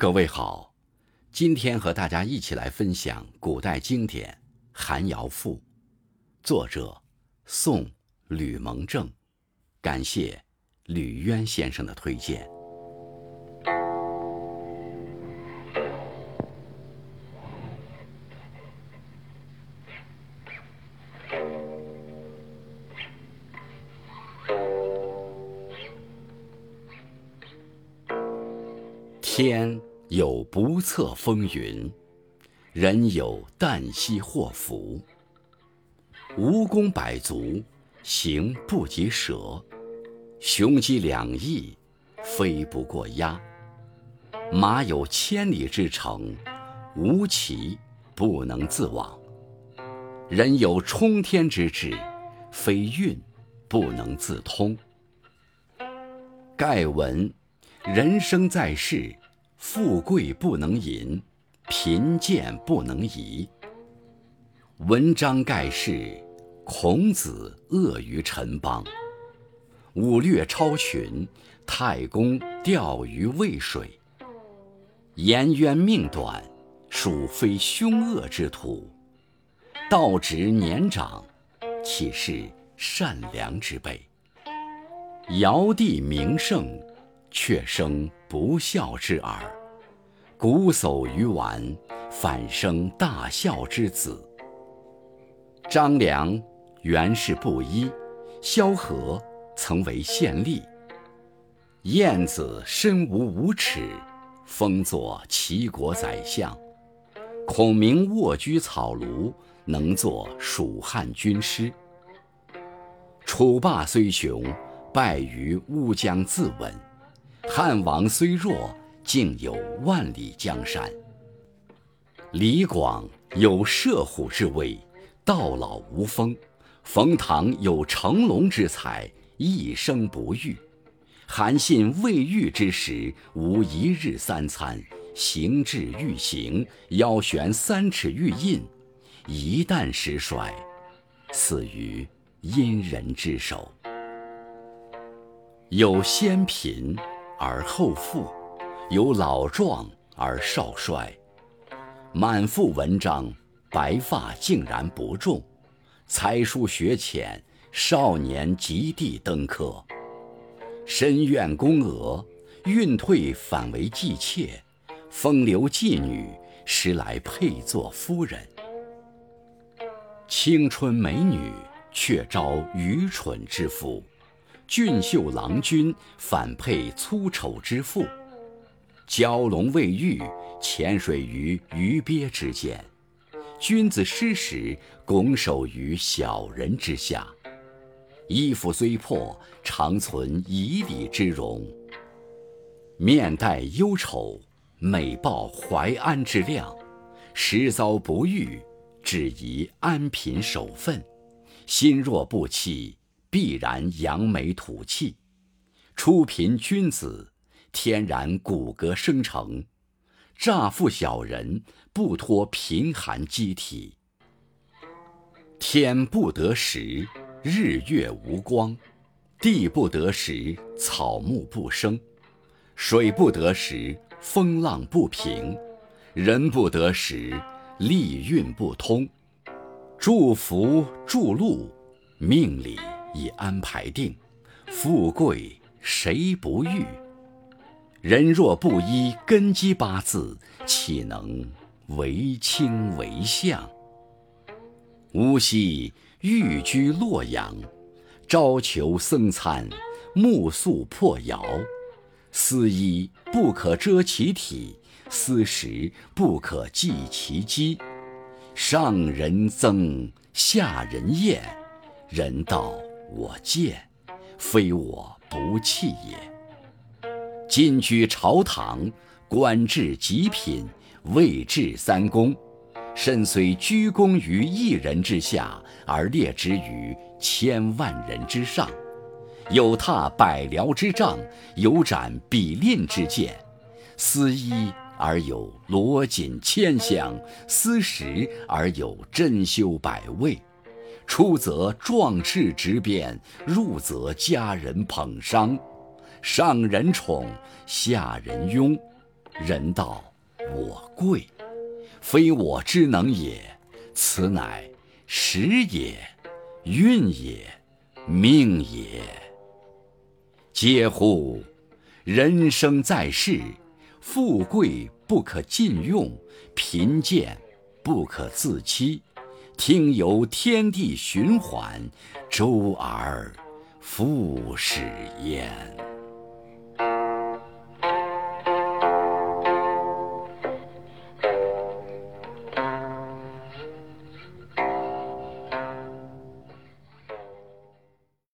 各位好，今天和大家一起来分享古代经典《寒窑赋》，作者宋吕蒙正，感谢吕渊先生的推荐。天有不测风云，人有旦夕祸福。蜈蚣百足，行不及蛇；雄鸡两翼，飞不过鸦。马有千里之程，无骑不能自往。人有冲天之志，非运不能自通。盖闻人生在世。富贵不能淫，贫贱不能移。文章盖世，孔子恶于陈邦。武略超群，太公钓鱼渭水。颜渊命短，属非凶恶之徒。道直年长，岂是善良之辈？尧帝名盛。却生不孝之儿，瞽叟于丸，反生大孝之子。张良原是布衣，萧何曾为县吏。晏子身无五尺，封作齐国宰相。孔明卧居草庐，能作蜀汉军师。楚霸虽雄，败于乌江自刎。汉王虽弱，竟有万里江山。李广有射虎之威，到老无封；冯唐有成龙之才，一生不遇。韩信未遇之时，无一日三餐，行至欲行，腰悬三尺玉印。一旦失衰，死于阴人之手。有先贫。而后富，有老壮而少衰，满腹文章，白发竟然不中；才疏学浅，少年及第登科。深院宫娥，运退反为妓妾；风流妓女，时来配作夫人。青春美女，却招愚蠢之夫。俊秀郎君反配粗丑之妇，蛟龙未遇，潜水于鱼鳖之间；君子失时，拱手于小人之下。衣服虽破，常存以礼之容；面带忧愁，美抱怀安之量。时遭不遇，只宜安贫守分；心若不弃。必然扬眉吐气，初贫君子天然骨骼生成，诈富小人不脱贫寒机体。天不得时，日月无光；地不得时，草木不生；水不得时，风浪不平；人不得时，利运不通。祝福祝禄，命里。已安排定，富贵谁不欲？人若不依根基八字，岂能为卿为相？吾昔寓居洛阳，朝求僧餐，暮宿破窑。思衣不可遮其体，思食不可济其饥。上人憎，下人厌，人道。我见，非我不弃也。今居朝堂，官至极品，位至三公，身虽居功于一人之下，而列之于千万人之上。有踏百僚之杖，有斩比令之剑。思衣而有罗锦千箱，思食而有珍馐百味。出则壮士执鞭，入则家人捧觞，上人宠，下人拥。人道我贵，非我之能也，此乃时也，运也，命也。嗟乎！人生在世，富贵不可尽用，贫贱不可自欺。听由天地循环，周而复始焉。